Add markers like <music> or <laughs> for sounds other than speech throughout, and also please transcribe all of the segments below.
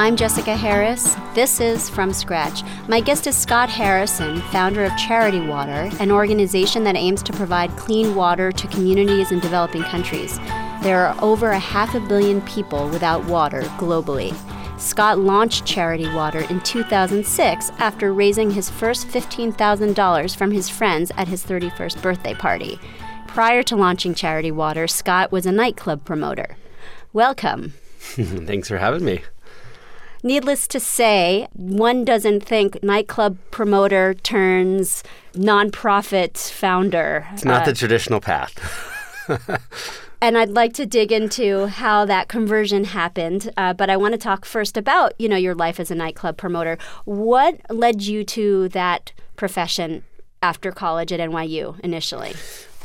I'm Jessica Harris. This is From Scratch. My guest is Scott Harrison, founder of Charity Water, an organization that aims to provide clean water to communities in developing countries. There are over a half a billion people without water globally. Scott launched Charity Water in 2006 after raising his first $15,000 from his friends at his 31st birthday party. Prior to launching Charity Water, Scott was a nightclub promoter. Welcome. <laughs> Thanks for having me. Needless to say, one doesn't think nightclub promoter turns nonprofit founder. It's not uh, the traditional path. <laughs> and I'd like to dig into how that conversion happened. Uh, but I want to talk first about you know your life as a nightclub promoter. What led you to that profession after college at NYU initially?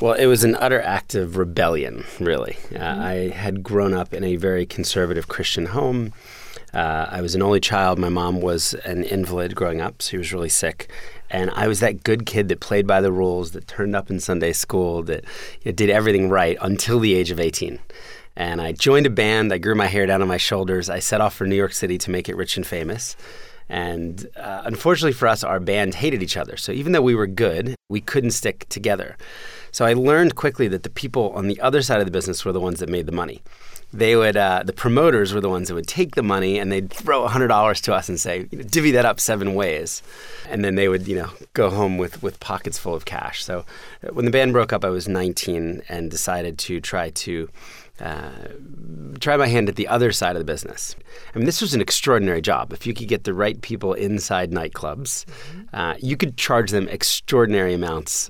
Well, it was an utter act of rebellion, really. Uh, mm-hmm. I had grown up in a very conservative Christian home. Uh, I was an only child. My mom was an invalid growing up. She was really sick. And I was that good kid that played by the rules, that turned up in Sunday school, that you know, did everything right until the age of 18. And I joined a band. I grew my hair down on my shoulders. I set off for New York City to make it rich and famous. And uh, unfortunately for us, our band hated each other. So even though we were good, we couldn't stick together. So I learned quickly that the people on the other side of the business were the ones that made the money they would uh, the promoters were the ones that would take the money and they'd throw hundred dollars to us and say divvy that up seven ways, and then they would you know go home with with pockets full of cash. So uh, when the band broke up, I was 19 and decided to try to. Uh, try my hand at the other side of the business. I mean, this was an extraordinary job. If you could get the right people inside nightclubs, mm-hmm. uh, you could charge them extraordinary amounts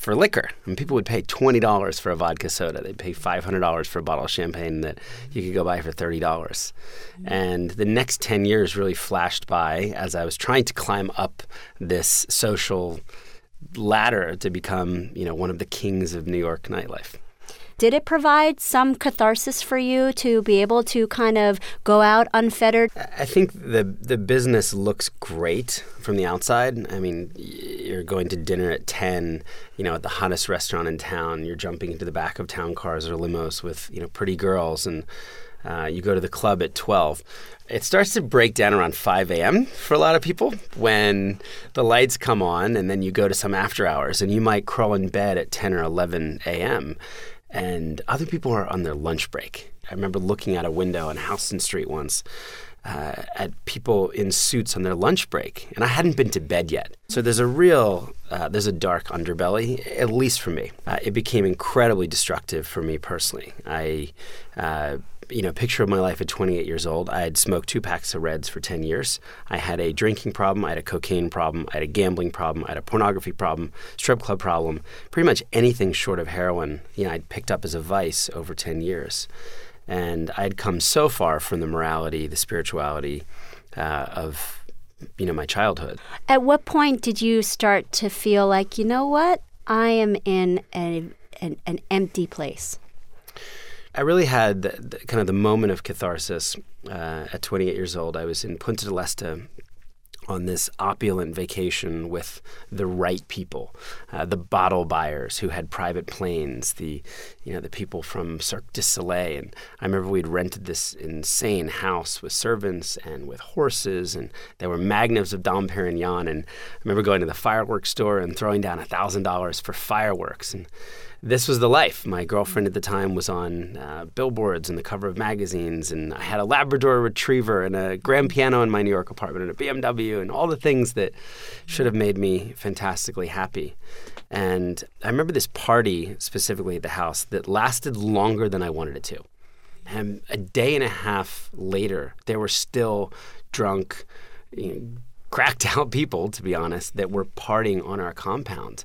for liquor. And people would pay twenty dollars for a vodka soda. They'd pay five hundred dollars for a bottle of champagne that you could go buy for thirty dollars. And the next ten years really flashed by as I was trying to climb up this social ladder to become, you know, one of the kings of New York nightlife did it provide some catharsis for you to be able to kind of go out unfettered? I think the the business looks great from the outside. I mean, you're going to dinner at 10, you know, at the hottest restaurant in town. You're jumping into the back of town cars or limos with, you know, pretty girls and uh, you go to the club at 12. It starts to break down around 5 a.m. for a lot of people when the lights come on, and then you go to some after hours, and you might crawl in bed at 10 or 11 a.m and other people are on their lunch break. I remember looking out a window on Houston Street once uh, at people in suits on their lunch break, and I hadn't been to bed yet. So there's a real, uh, there's a dark underbelly, at least for me. Uh, it became incredibly destructive for me personally. I uh, you know, picture of my life at 28 years old. I had smoked two packs of Reds for 10 years. I had a drinking problem. I had a cocaine problem. I had a gambling problem. I had a pornography problem, strip club problem. Pretty much anything short of heroin, you know, I'd picked up as a vice over 10 years. And I'd come so far from the morality, the spirituality uh, of, you know, my childhood. At what point did you start to feel like, you know what? I am in a, an, an empty place. I really had the, the, kind of the moment of catharsis uh, at 28 years old. I was in Punta del Este on this opulent vacation with the right people, uh, the bottle buyers who had private planes, the you know the people from Cirque du Soleil, and I remember we'd rented this insane house with servants and with horses, and there were magnums of Dom Perignon, and I remember going to the fireworks store and throwing down thousand dollars for fireworks, and this was the life. My girlfriend at the time was on uh, billboards and the cover of magazines, and I had a Labrador Retriever and a grand piano in my New York apartment and a BMW and all the things that should have made me fantastically happy. And I remember this party specifically at the house that lasted longer than I wanted it to. And a day and a half later, there were still drunk, you know, cracked <laughs> out people, to be honest, that were partying on our compound.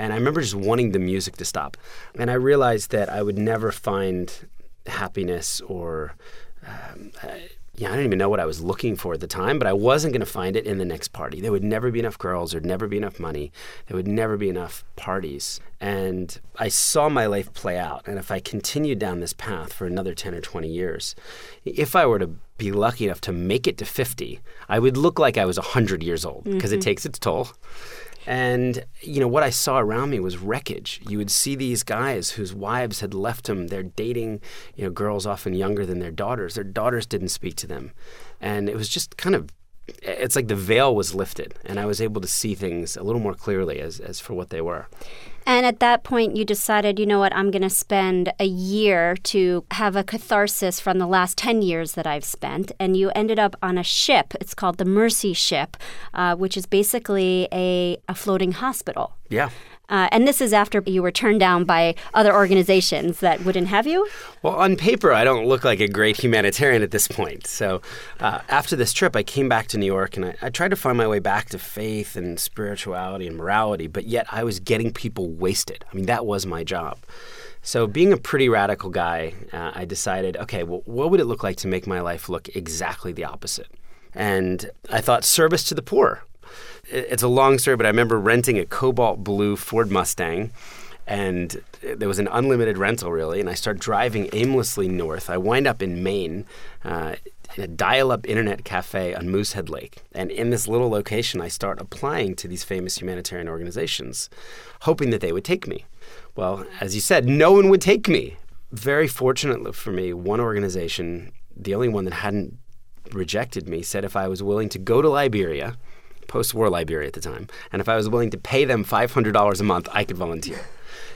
And I remember just wanting the music to stop. And I realized that I would never find happiness or. Um, I, yeah, I didn't even know what I was looking for at the time, but I wasn't going to find it in the next party. There would never be enough girls, there'd never be enough money, there would never be enough parties. And I saw my life play out. And if I continued down this path for another 10 or 20 years, if I were to be lucky enough to make it to 50, I would look like I was 100 years old because mm-hmm. it takes its toll. And you know what I saw around me was wreckage. You would see these guys whose wives had left them. They're dating, you know, girls often younger than their daughters. Their daughters didn't speak to them, and it was just kind of. It's like the veil was lifted, and I was able to see things a little more clearly as, as for what they were. And at that point, you decided, you know what, I'm going to spend a year to have a catharsis from the last 10 years that I've spent. And you ended up on a ship. It's called the Mercy Ship, uh, which is basically a, a floating hospital. Yeah. Uh, and this is after you were turned down by other organizations that wouldn't have you? Well, on paper, I don't look like a great humanitarian at this point. So uh, after this trip, I came back to New York and I, I, tried to find my way back to faith and spirituality and morality, but yet I was getting people wasted. I mean, that was my job. So, being a pretty radical guy, uh, I decided, okay, well, what would it look like to make my life look exactly the opposite? And I thought service to the poor it's a long story, but I remember renting a cobalt blue Ford Mustang and there was an unlimited rental really and i start driving aimlessly north. I wind up in maine uh, in a dial-up internet cafe on moosehead lake. And in this little location i start applying to these famous humanitarian organizations hoping that they would take me. Well as you said no one would take me. Very fortunately for me one organization the only one that hadn't rejected me said if i was willing to go to liberia post war Liberia at the time. And if I was willing to pay them $500 a month, I could volunteer.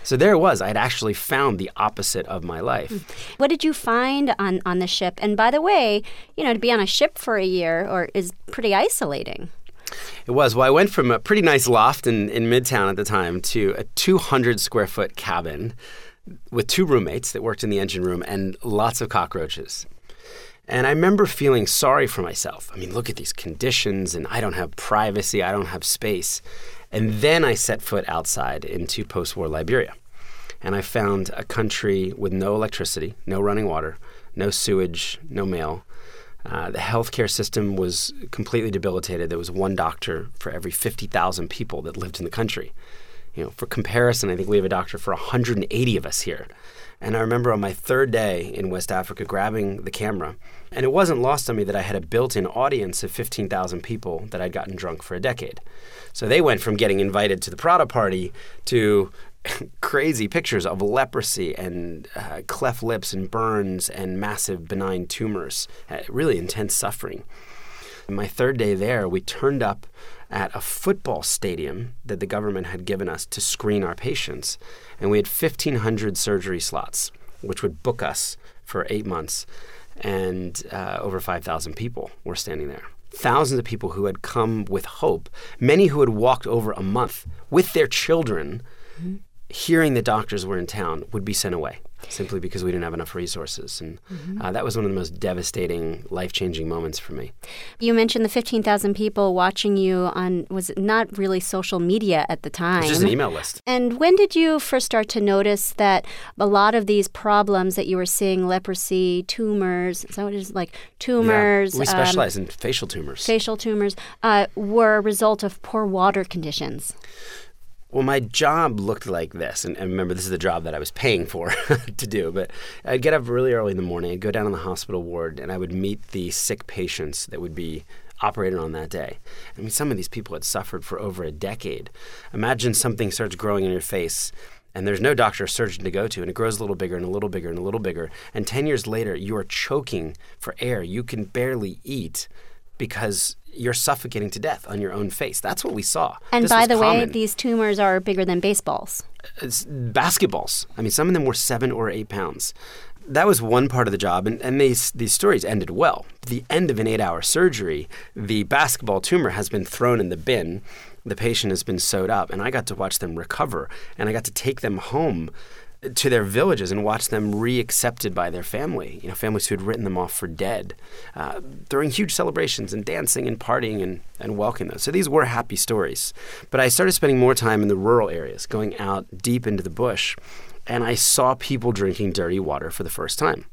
So there it was. I'd actually found the opposite of my life. Hmm. What did you find on, on the ship? And by the way, you know, to be on a ship for a year or is pretty isolating. It was. Well, I went from a pretty nice loft in, in Midtown at the time to a 200 square foot cabin with two roommates that worked in the engine room and lots of cockroaches. And I remember feeling sorry for myself. I mean, look at these conditions, and I don't have privacy, I don't have space. And then I set foot outside into post war Liberia. And I found a country with no electricity, no running water, no sewage, no mail. Uh, the healthcare system was completely debilitated. There was one doctor for every 50,000 people that lived in the country. You know, for comparison, I think we have a doctor for 180 of us here. And I remember on my third day in West Africa grabbing the camera, and it wasn't lost on me that I had a built in audience of 15,000 people that I'd gotten drunk for a decade. So they went from getting invited to the Prada party to <laughs> crazy pictures of leprosy and uh, cleft lips and burns and massive benign tumors, uh, really intense suffering. My third day there, we turned up at a football stadium that the government had given us to screen our patients, and we had 1,500 surgery slots, which would book us for eight months, and uh, over 5,000 people were standing there. Thousands of people who had come with hope, many who had walked over a month with their children, mm-hmm. hearing the doctors were in town, would be sent away simply because we didn't have enough resources. And mm-hmm. uh, that was one of the most devastating, life changing moments for me. You mentioned the 15,000 people watching you on, was not really social media at the time. It was just an email list. And when did you first start to notice that a lot of these problems that you were seeing, leprosy, tumors, what it is? Like tumors. Yeah, we specialize um, in facial tumors. Facial tumors uh, were a result of poor water conditions. Well, my job looked like this, and, and, remember, this is the job that I was paying for <laughs> to do. But I'd get up really early in the morning, I'd go down in the hospital ward, and I would meet the sick patients that would be operated on that day. I mean, some of these people had suffered for over a decade. Imagine something starts growing in your face and there's no doctor or surgeon to go to, and it grows a little bigger and a little bigger and a little bigger. And 10 years later, you are choking for air. You can barely eat because you're suffocating to death on your own face. That's what we saw. And this by the common. way, these tumors are bigger than baseballs. Uh, it's basketballs. I mean, some of them were seven or eight pounds. That was one part of the job, and, and these, these stories ended well. the end of an eight hour surgery, the basketball tumor has been thrown in the bin. The patient has been sewed up, and I got to watch them recover, and I got to take them home to their villages and watch them re-accepted by their family. You know, families who had written them off for dead, uh, during huge celebrations and dancing and partying and, and welcoming them. So these were happy stories. But I started spending more time in the rural areas, going out deep into the bush, and I saw people drinking dirty water for the first time.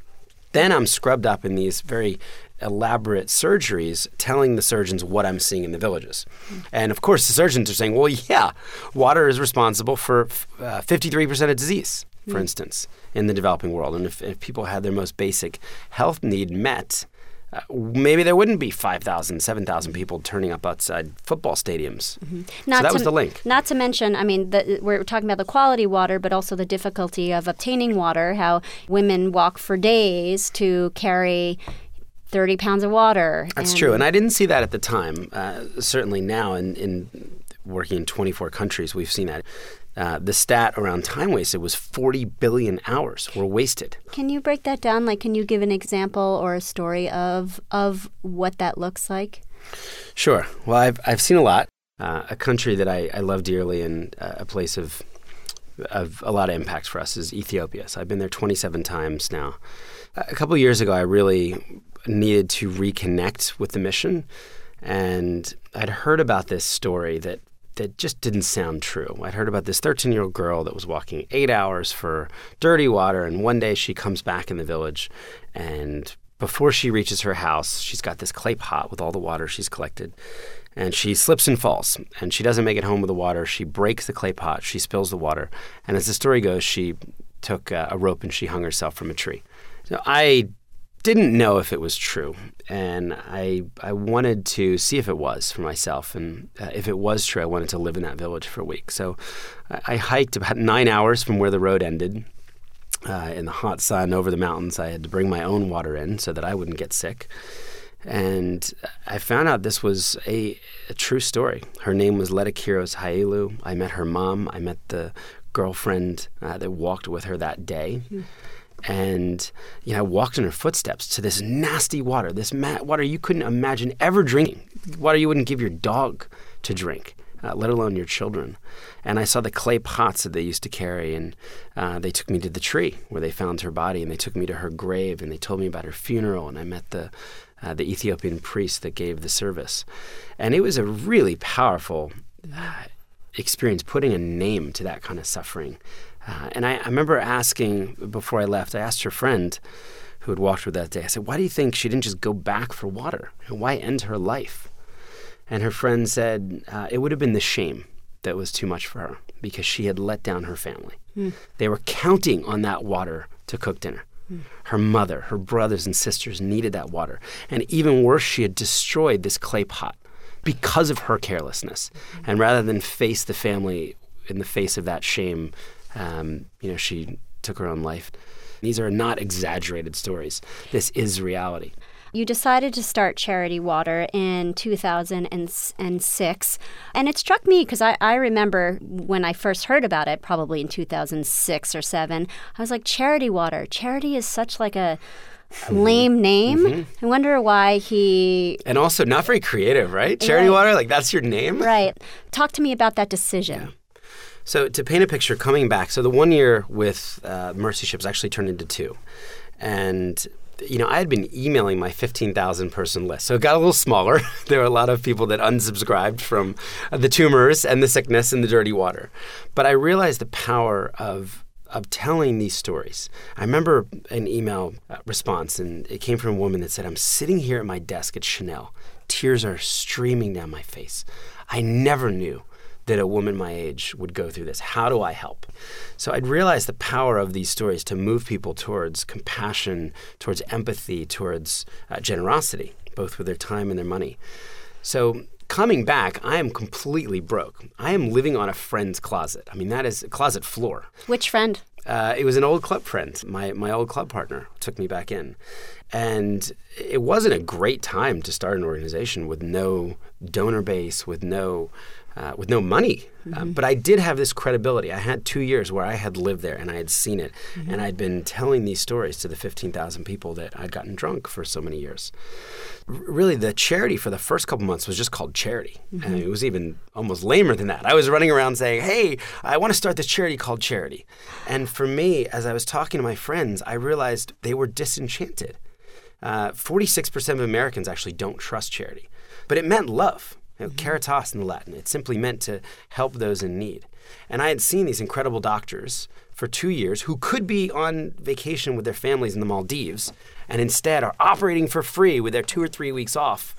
Then I'm scrubbed up in these very elaborate surgeries telling the surgeons what I'm seeing in the villages. And of course, the surgeons are saying, well, yeah, water is responsible for uh, 53% of disease for mm. instance, in the developing world. And if, if, people had their most basic health need met, uh, maybe there wouldn't be 5,000, 7,000 people turning up outside football stadiums. Mm-hmm. so that to, was the link. Not to mention, I mean, the, we're talking about the quality water, but also the difficulty of obtaining water, how women walk for days to carry 30 pounds of water. That's and true. And I didn't see that at the time. Uh, certainly now, in, in working in 24 countries, we've seen that. Uh, the stat around time wasted was 40 billion hours were wasted. Can you break that down? Like, can you give an example or a story of of what that looks like? Sure. Well, I've I've seen a lot. Uh, a country that I, I love dearly and uh, a place of of a lot of impacts for us is Ethiopia. So I've been there 27 times now. A couple years ago, I really needed to reconnect with the mission, and I'd heard about this story that that just didn't sound true. I'd heard about this 13 year old girl that was walking eight hours for dirty water, and one day she comes back in the village, and before she reaches her house, she's got this clay pot with all the water she's collected, and she slips and falls, and she doesn't make it home with the water. She breaks the clay pot, she spills the water, and as the story goes, she took uh, a rope and she hung herself from a tree. So I didn't know if it was true, and I I wanted to see if it was for myself, and uh, if it was true, I wanted to live in that village for a week. So I, I hiked about nine hours from where the road ended. Uh, in the hot sun over the mountains, I had to bring my own water in so that I wouldn't get sick. And I found out this was a, a true story. Her name was Letikiros Hailu. I met her mom. I met the girlfriend uh, that walked with her that day. Mm and you know, I walked in her footsteps to this nasty water, this ma- water you couldn't imagine ever drinking, water you wouldn't give your dog to drink. Uh, let alone your children. And I saw the clay pots that they used to carry, and uh, they took me to the tree where they found her body, and they took me to her grave, and they told me about her funeral, and I met the uh, the Ethiopian priest that gave the service, and it was a really powerful uh, experience putting a name to that kind of suffering. Uh, and I, I, remember asking before I left, I asked her friend who had walked with that day, I said, Why do you think she didn't just go back for water? And why end her life? And her friend said, uh, It would have been the shame that was too much for her because she had let down her family. Mm. They were counting on that water to cook dinner. Mm. Her mother, her brothers and sisters needed that water. And even worse, she had destroyed this clay pot because of her carelessness. And rather than face the family in the face of that shame, um, you know, she took her own life. These are not exaggerated stories. This is reality. You decided to start Charity Water in 2006. And it struck me because I, I remember when I first heard about it, probably in 2006 or 7, I was like, Charity Water. Charity is such like a lame name. Mm-hmm. I wonder why he. And also not very creative, right? Charity right. Water, like that's your name? Right. Talk to me about that decision. Yeah. So to paint a picture, coming back, so the one year with uh, Mercy Ships actually turned into two, and you know I had been emailing my fifteen thousand person list, so it got a little smaller. <laughs> there were a lot of people that unsubscribed from uh, the tumors and the sickness and the dirty water, but I realized the power of of telling these stories. I remember an email uh, response, and it came from a woman that said, I'm sitting here at my desk at Chanel. Tears are streaming down my face. I never knew that a woman my age would go through this. How do I help? So I'd realized the power of these stories to move people towards compassion, towards empathy, towards uh, generosity, both with their time and their money. So coming back, I am completely broke. I am living on a friend's closet. I mean, that is a closet floor. Which friend? Uh, it was an old club friend. My my old club partner took me back in, and it wasn't a great time to start an organization with no donor base, with no uh, with no money. Um, mm-hmm. but I did have this credibility. I had two years where I had lived there and I had seen it. Mm-hmm. And I'd been telling these stories to the 15,000 people that I'd gotten drunk for so many years. R- really, the charity for the first couple months was just called Charity. Mm-hmm. And it was even almost lamer than that. I was running around saying, hey, I want to start this charity called Charity. And for me, as I was talking to my friends, I realized they were disenchanted. Uh, 46% of Americans actually don't trust charity. But it meant love you know, caritas in the Latin. It simply meant to help those in need. And I had seen these incredible doctors for two years who could be on vacation with their families in the Maldives and instead are operating for free with their two or three weeks off,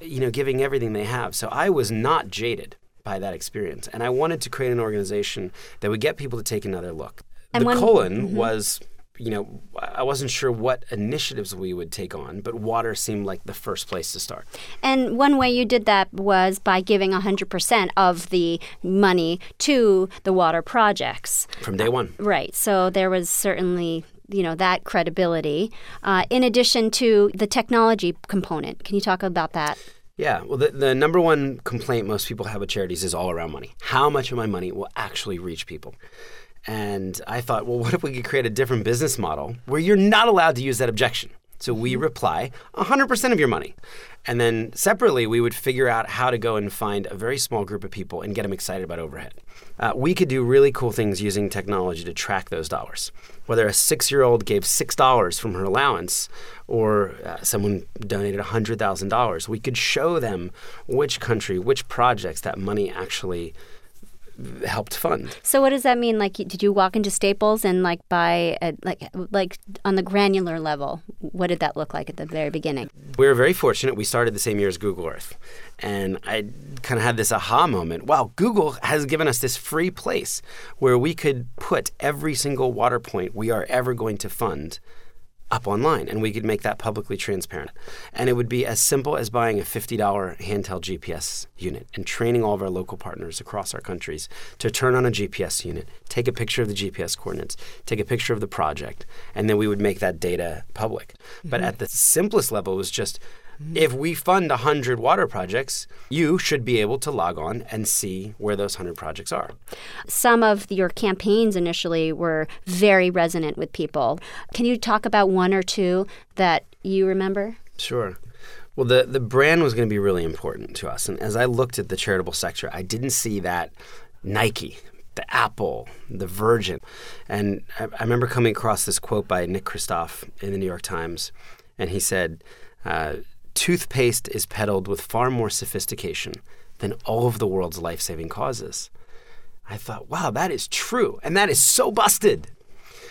you know, giving everything they have. So I was not jaded by that experience. And I wanted to create an organization that would get people to take another look. And the when, colon mm-hmm. was you know, I wasn't sure what initiatives we would take on, but water seemed like the first place to start. And one way you did that was by giving 100% of the money to the water projects. From day one. Right. So there was certainly you know that credibility uh, in addition to the technology component can you talk about that yeah, well, the, the number one complaint most people have with charities is all around money. How much of my money will actually reach people? And I thought, well, what if we could create a different business model where you're not allowed to use that objection? So we mm-hmm. reply 100% of your money. And then separately, we would figure out how to go and find a very small group of people and get them excited about overhead. Uh, we could do really cool things using technology to track those dollars. Whether a six year old gave $6 from her allowance or uh, someone donated $100,000, we could show them which country, which projects that money actually helped fund. So what does that mean? Like, did you walk into Staples and like buy a, like like on the granular level? What did that look like at the very beginning? We were very fortunate. We started the same year as Google Earth, and I kind of had this aha moment. Wow, Google has given us this free place where we could put every single water point we are ever going to fund up online and we could make that publicly transparent. And it would be as simple as buying a $50 handheld GPS unit and training all of our local partners across our countries to turn on a GPS unit, take a picture of the GPS coordinates, take a picture of the project, and then we would make that data public. Mm-hmm. But at the simplest level, it was just if we fund 100 water projects, you should be able to log on and see where those 100 projects are. Some of your campaigns initially were very resonant with people. Can you talk about one or two that you remember? Sure. Well, the, the brand was going to be really important to us. And as I looked at the charitable sector, I didn't see that Nike, the Apple, the Virgin. And I, I remember coming across this quote by Nick Kristof in the New York Times. And he said, uh, toothpaste is peddled with far more sophistication than all of the world's life saving causes. I thought, wow, that is true. And that is so busted.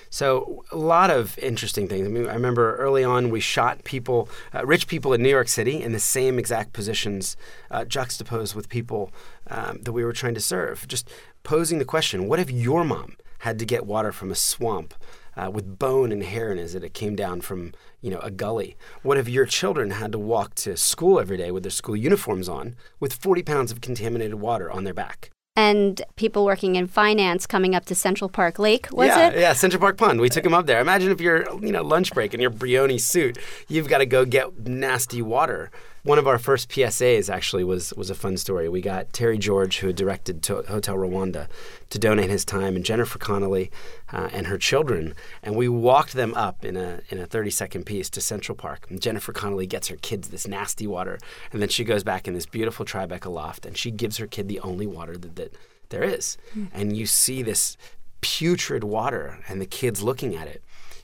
So, a lot of interesting things. I mean, I remember early on we shot people, uh, rich people in New York City, in the same exact positions, uh, juxtaposed with people um, that we were trying to serve. Just posing the question what if your mom had to get water from a swamp uh, with bone and hair in it as it came down from you know a gully? What if your children had to walk to school every day with their school uniforms on with 40 pounds of contaminated water on their back? and people working in finance coming up to Central Park Lake, was yeah, it? Yeah, Central Park Pond. We took them up there. Imagine if you're, you know, lunch break in your Brioni suit, you've got to go get nasty water one of our first PSAs actually was was a fun story. We got Terry George, who had directed to Hotel Rwanda, to donate his time, and Jennifer Connelly uh, and her children, and we walked them up in a in a 30 second piece to Central Park. And Jennifer Connelly gets her kids this nasty water, and then she goes back in this beautiful Tribeca loft, and she gives her kid the only water that, that there is. Mm. And you see this putrid water, and the kids looking at it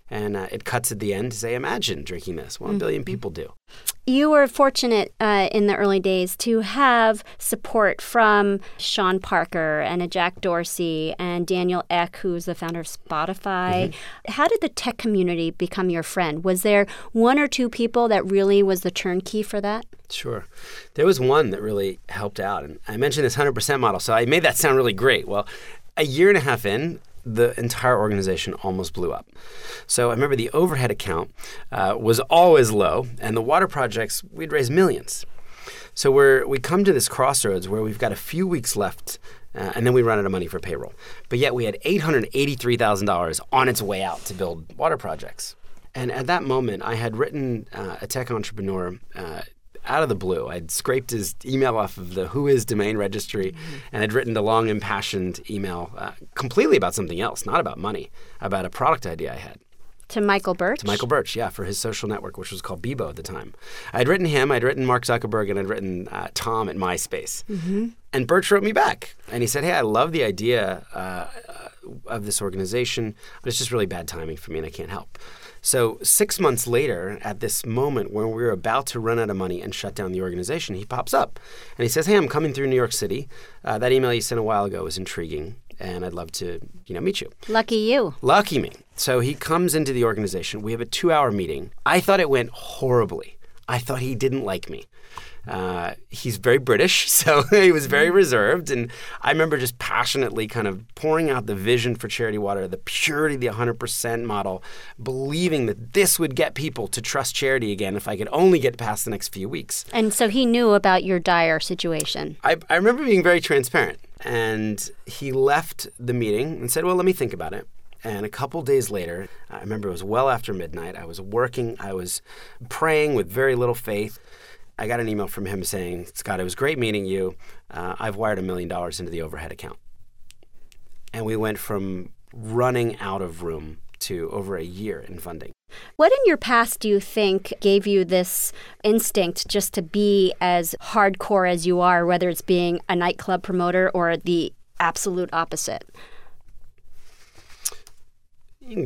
and uh, it cuts at the end to say, imagine drinking this. One mm-hmm. billion people do. You were fortunate uh, in the early days to have support from Sean Parker and a Jack Dorsey and Daniel Ek, who's the founder of Spotify. Mm-hmm. How did the tech community become your friend? Was there one or two people that really was the turnkey for that? Sure. There was one that really helped out. And I mentioned this 100% model, so I made that sound really great. Well, a year and a half in, the entire organization almost blew up. So I remember the overhead account uh, was always low, and the water projects, we'd raise millions. So we're, we come to this crossroads where we've got a few weeks left, uh, and then we run out of money for payroll. But yet we had $883,000 on its way out to build water projects. And at that moment, I had written uh, a tech entrepreneur uh, out of the blue. I'd scraped his email off of the Whois domain registry mm-hmm. and had written a long, impassioned email uh, completely about something else, not about money, about a product idea I had. To Michael Birch? To Michael Birch, yeah, for his social network, which was called Bebo at the time. I'd written him, I'd written Mark Zuckerberg, and I'd written uh, Tom at MySpace. Mm-hmm. And Birch wrote me back. And he said, Hey, I love the idea uh, of this organization, but it's just really bad timing for me and I can't help. So, six months later, at this moment when we were about to run out of money and shut down the organization, he pops up and he says, Hey, I'm coming through New York City. Uh, that email you sent a while ago was intriguing and I'd love to, you know, meet you. Lucky you. Lucky me. So he comes into the organization. We have a two hour meeting. I thought it went horribly. I thought he didn't like me. Uh, he's very British, <laughs> so he was very reserved. And I remember just passionately kind of pouring out the vision for Charity Water, the purity, the 100% model, believing that this would get people to trust charity again if I could only get past the next few weeks. And so he knew about your dire situation. I, I remember being very transparent. And he left the meeting and said, Well, let me think about it. And a couple days later, I remember it was well after midnight. I was working, I was praying with very little faith. I got an email from him saying, Scott, it was great meeting you. Uh, I've wired a million dollars into the overhead account. And we went from running out of room to over a year in funding. What in your past do you think gave you this instinct just to be as hardcore as you are, whether it's being a nightclub promoter or the absolute opposite?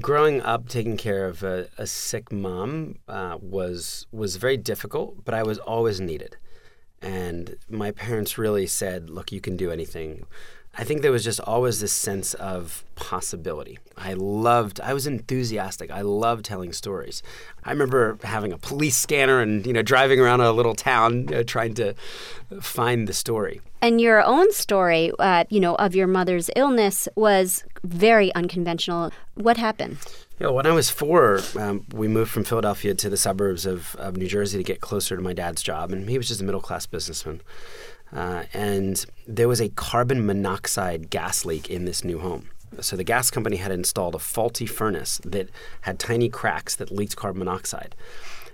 Growing up, taking care of a, a sick mom uh, was was very difficult, but I was always needed, and my parents really said, "Look, you can do anything." I think there was just always this sense of possibility. I loved, I was enthusiastic. I loved telling stories. I remember having a police scanner and, you know, driving around a little town trying to find the story. And your own story, uh, you know, of your mother's illness was very unconventional. What happened? Yeah, when I was four, um, we moved from Philadelphia to the suburbs of, of New Jersey to get closer to my dad's job, and he was just a middle class businessman. Uh, and there was a carbon monoxide gas leak in this new home. So the gas company had installed a faulty furnace that had tiny cracks that leaked carbon monoxide.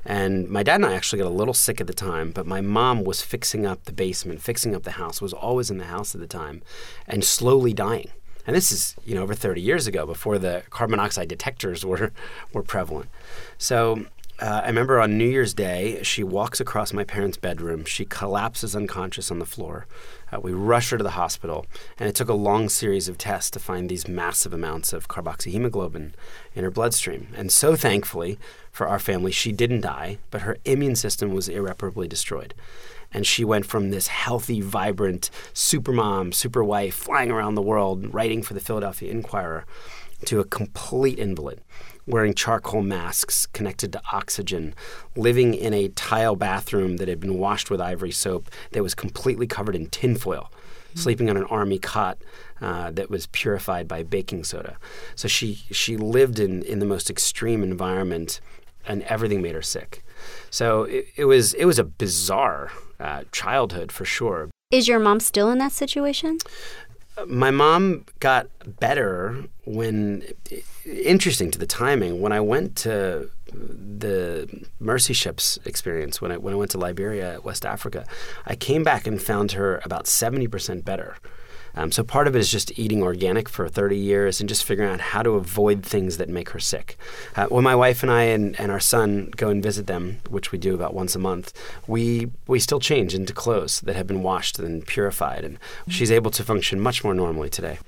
And my dad and I actually got a little sick at the time, but my mom was fixing up the basement, fixing up the house, was always in the house at the time, and slowly dying. And this is, you know, over 30 years ago before the carbon monoxide detectors <laughs> were, were prevalent. So uh, I remember on New Year's Day, she walks across my parents' bedroom. She collapses unconscious on the floor. Uh, we rush her to the hospital, and it took a long series of tests to find these massive amounts of carboxyhemoglobin in her bloodstream. And so thankfully for our family, she didn't die, but her immune system was irreparably destroyed. And she went from this healthy, vibrant supermom, super wife, flying around the world, writing for the Philadelphia Inquirer, to a complete invalid wearing charcoal masks connected to oxygen, living in a tile bathroom that had been washed with ivory soap that was completely covered in tinfoil, mm-hmm. sleeping on an army cot uh, that was purified by baking soda. So she she lived in in the most extreme environment, and everything made her sick. So it, it was it was a bizarre uh, childhood for sure. Is your mom still in that situation? my mom got better when interesting to the timing when I went to the mercy ships experience when I when I went to Liberia, West Africa, I came back and found her about seventy percent better. Um, so part of it is just eating organic for 30 years and just figuring out how to avoid things that make her sick. Uh, when my wife and I and, and our son go and visit them, which we do about once a month, we we still change into clothes that have been washed and purified, and she's able to function much more normally today.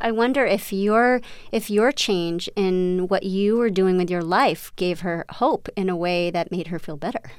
I wonder if your if your change in what you were doing with your life gave her hope in a way that made her feel better.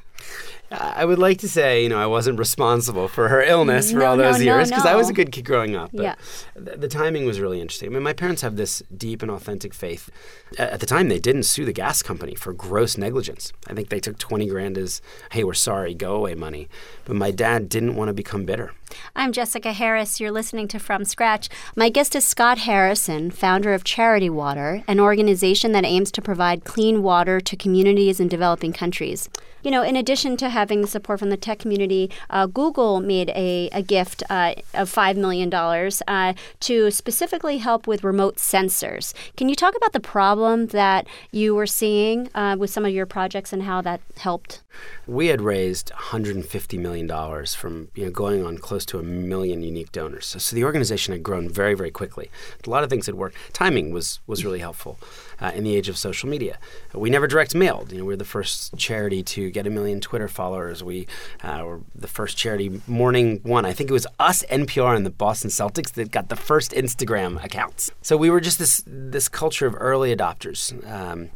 I would like to say, you know, I wasn't responsible for her illness for no, all those no, years because no, I was a good kid growing up. But yeah. the, the timing was really interesting. I mean, my parents have this deep and authentic faith. At the time, they didn't sue the gas company for gross negligence. I think they took 20 grand as, hey, we're sorry, go away money. But my dad didn't want to become bitter. I'm Jessica Harris. You're listening to From Scratch. My guest is Scott Harrison, founder of Charity Water, an organization that aims to provide clean water to communities in developing countries. You know, in addition to having the support from the tech community, uh, Google made a, a gift uh, of $5 million uh, to specifically help with remote sensors. Can you talk about the problem that you were seeing uh, with some of your projects and how that helped? We had raised $150 million from you know, going on close to a million unique donors. So, so, the organization had grown very, very quickly. A lot of things had worked. Timing was, was really helpful uh, in the age of social media. We never direct mailed. You know, we are the first charity to get a million Twitter followers. We uh, were the first charity, Morning One. I think it was us, NPR, and the Boston Celtics that got the first Instagram accounts. So we were just this, this culture of early adopters. Um,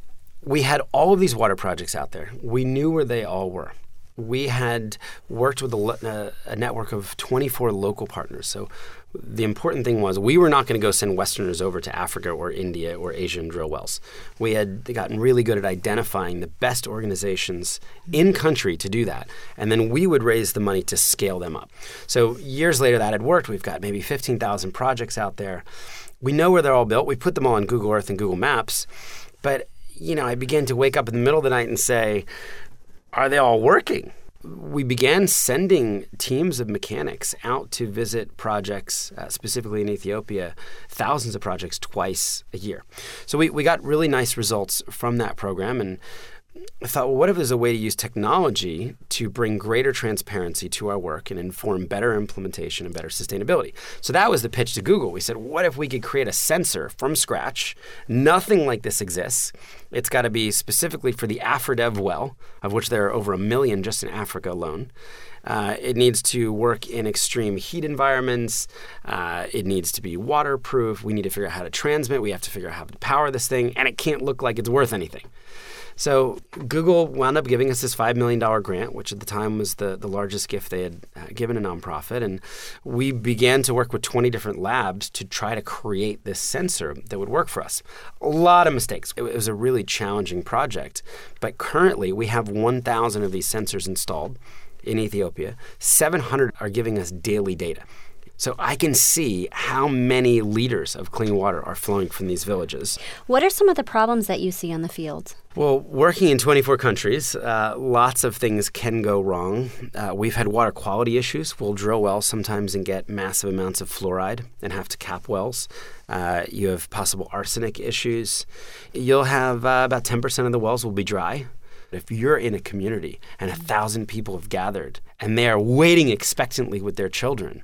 we had all of these water projects out there. We knew where they all were. we had worked with a, a, network of 24 local partners. So the important thing was we were not going to go send Westerners over to Africa or India or Asia and drill wells. We had gotten really good at identifying the best organizations in country to do that, and then we would raise the money to scale them up. So years later, that had worked. We've got maybe 15,000 projects out there. We know where they're all built. We put them all on Google Earth and Google Maps, but you know, I began to wake up in the middle of the night and say, are they all working? We began sending teams of mechanics out to visit projects, uh, specifically in Ethiopia, thousands of projects twice a year. So we, we got really nice results from that program. And I thought, well, what if there's a way to use technology to bring greater transparency to our work and inform better implementation and better sustainability? So that was the pitch to Google. We said, what if we could create a sensor from scratch? Nothing like this exists. It's got to be specifically for the Afridev well, of which there are over a million just in Africa alone. Uh, it needs to work in extreme heat environments. Uh, it needs to be waterproof. We need to figure out how to transmit. We have to figure out how to power this thing, and it can't look like it's worth anything. So Google wound up giving us this $5 million grant, which at the time was the, the largest gift they had uh, given a nonprofit. And we began to work with 20 different labs to try to create this sensor that would work for us. A lot of mistakes. It, it was a really challenging project. But currently, we have 1,000 of these sensors installed in Ethiopia. 700 are giving us daily data. So I can see how many liters of clean water are flowing from these villages. What are some of the problems that you see on the field? Well, working in 24 countries, uh, lots of things can go wrong. Uh, we've had water quality issues. We'll drill wells sometimes and get massive amounts of fluoride and have to cap wells. Uh, you have possible arsenic issues. You'll have uh, about 10% of the wells will be dry. If you're in a community and a thousand people have gathered and they are waiting expectantly with their children,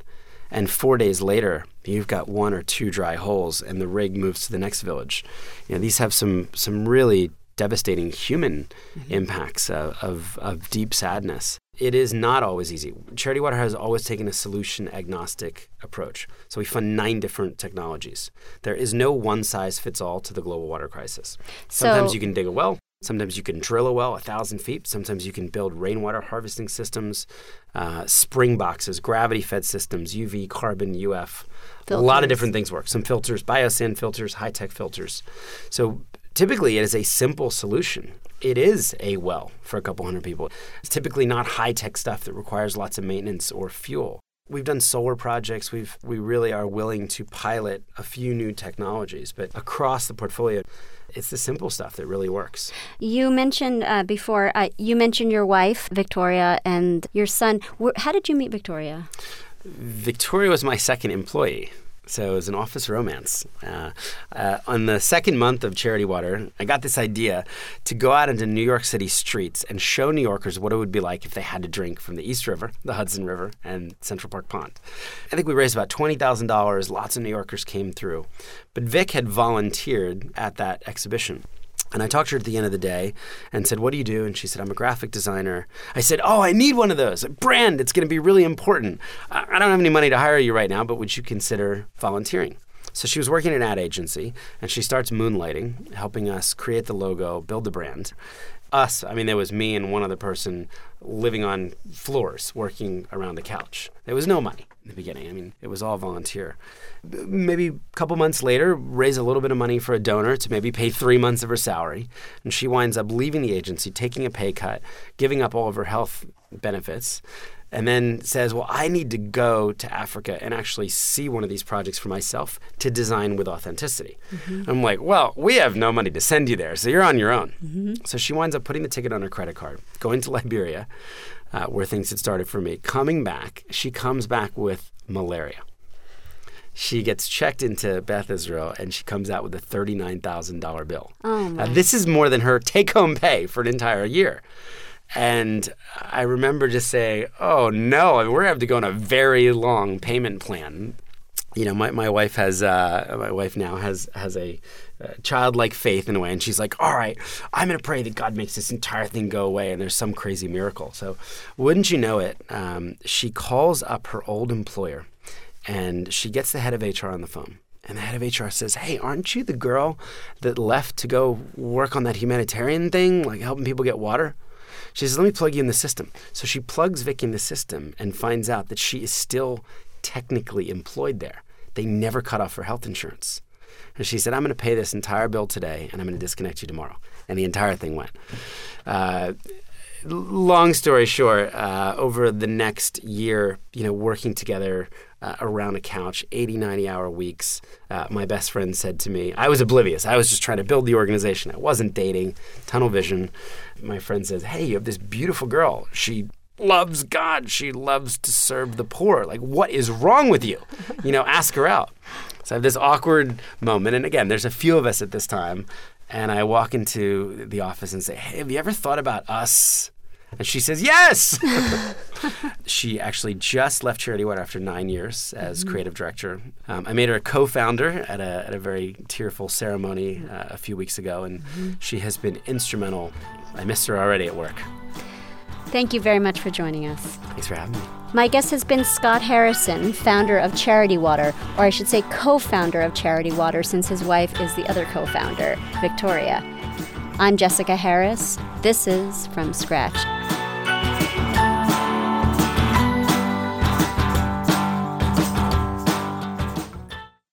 and four days later you've got one or two dry holes and the rig moves to the next village. You know these have some some really devastating human mm-hmm. impacts of, of, of deep sadness. It is not always easy. Charity water has always taken a solution agnostic approach. So we fund nine different technologies. There is no one size fits all to the global water crisis. Sometimes so, you can dig a well Sometimes you can drill a well a thousand feet. Sometimes you can build rainwater harvesting systems, uh, spring boxes, gravity fed systems, UV, carbon, UF. Filters. A lot of different things work. Some filters, biosand filters, high tech filters. So typically it is a simple solution. It is a well for a couple hundred people. It's typically not high tech stuff that requires lots of maintenance or fuel. We've done solar projects. We've we really are willing to pilot a few new technologies, but across the portfolio, it's the simple stuff that really works. You mentioned uh, before. Uh, you mentioned your wife Victoria and your son. How did you meet Victoria? Victoria was my second employee. So it was an office romance. Uh, uh, on the second month of Charity Water, I got this idea to go out into New York City streets and show New Yorkers what it would be like if they had to drink from the East River, the Hudson River, and Central Park Pond. I think we raised about $20,000. Lots of New Yorkers came through. But Vic had volunteered at that exhibition. And I talked to her at the end of the day and said, What do you do? And she said, I'm a graphic designer. I said, Oh, I need one of those. Brand, it's going to be really important. I don't have any money to hire you right now, but would you consider volunteering? So she was working at an ad agency and she starts moonlighting, helping us create the logo, build the brand us, I mean, there was me and one other person living on floors working around the couch. There was no money in the beginning. I mean, it was all volunteer. Maybe a couple months later, raise a little bit of money for a donor to maybe pay three months of her salary. And she winds up leaving the agency, taking a pay cut, giving up all of her health benefits and then says, Well, I need to go to Africa and actually see one of these projects for myself to design with authenticity. Mm-hmm. I'm like, Well, we have no money to send you there, so you're on your own. Mm-hmm. So she winds up putting the ticket on her credit card, going to <laughs> Liberia, uh, where things had started for me. Coming back, she comes back with malaria. She gets checked into Beth Israel and she comes out with a $39,000 bill. Oh uh, this is more than her take home pay for an entire year. And I remember just saying, oh no, we're going to have to go on a very long payment plan. You know, my, my wife has, uh, my wife now has, has a, childlike faith in a way. And she's like, all right, I'm going to pray that God makes this entire thing go away and there's some crazy miracle. So, wouldn't you know it, um, she calls up her old employer and she gets the head of HR on the phone. And the head of HR says, Hey, aren't you the girl that left to go work on that humanitarian thing, like helping people get water? She says, Let me plug you in the system. So she plugs Vicky in the system and finds out that she is still technically employed there. They never cut off her health insurance. And she said, I'm going to pay this entire bill today and I'm going to disconnect you tomorrow. And the entire thing went. Uh, long story short, uh, over the next year, you know, working together uh, around a couch, 80, 90 hour weeks, uh, my best friend said to me, I was oblivious. I was just trying to build the organization. I wasn't dating, tunnel vision. My friend says, Hey, you have this beautiful girl. She loves God. She loves to serve the poor. Like, what is wrong with you? You know, ask her out. So I have this awkward moment. And again, there's a few of us at this time. And I walk into the office and say, Hey, have you ever thought about us? And she says, Yes! <laughs> she actually just left Charity Water after nine years as mm-hmm. creative director. Um, I made her a co founder at a, at a very tearful ceremony uh, a few weeks ago, and mm-hmm. she has been instrumental. I miss her already at work. Thank you very much for joining us. Thanks for having me. My guest has been Scott Harrison, founder of Charity Water, or I should say co founder of Charity Water, since his wife is the other co founder, Victoria. I'm Jessica Harris. This is From Scratch.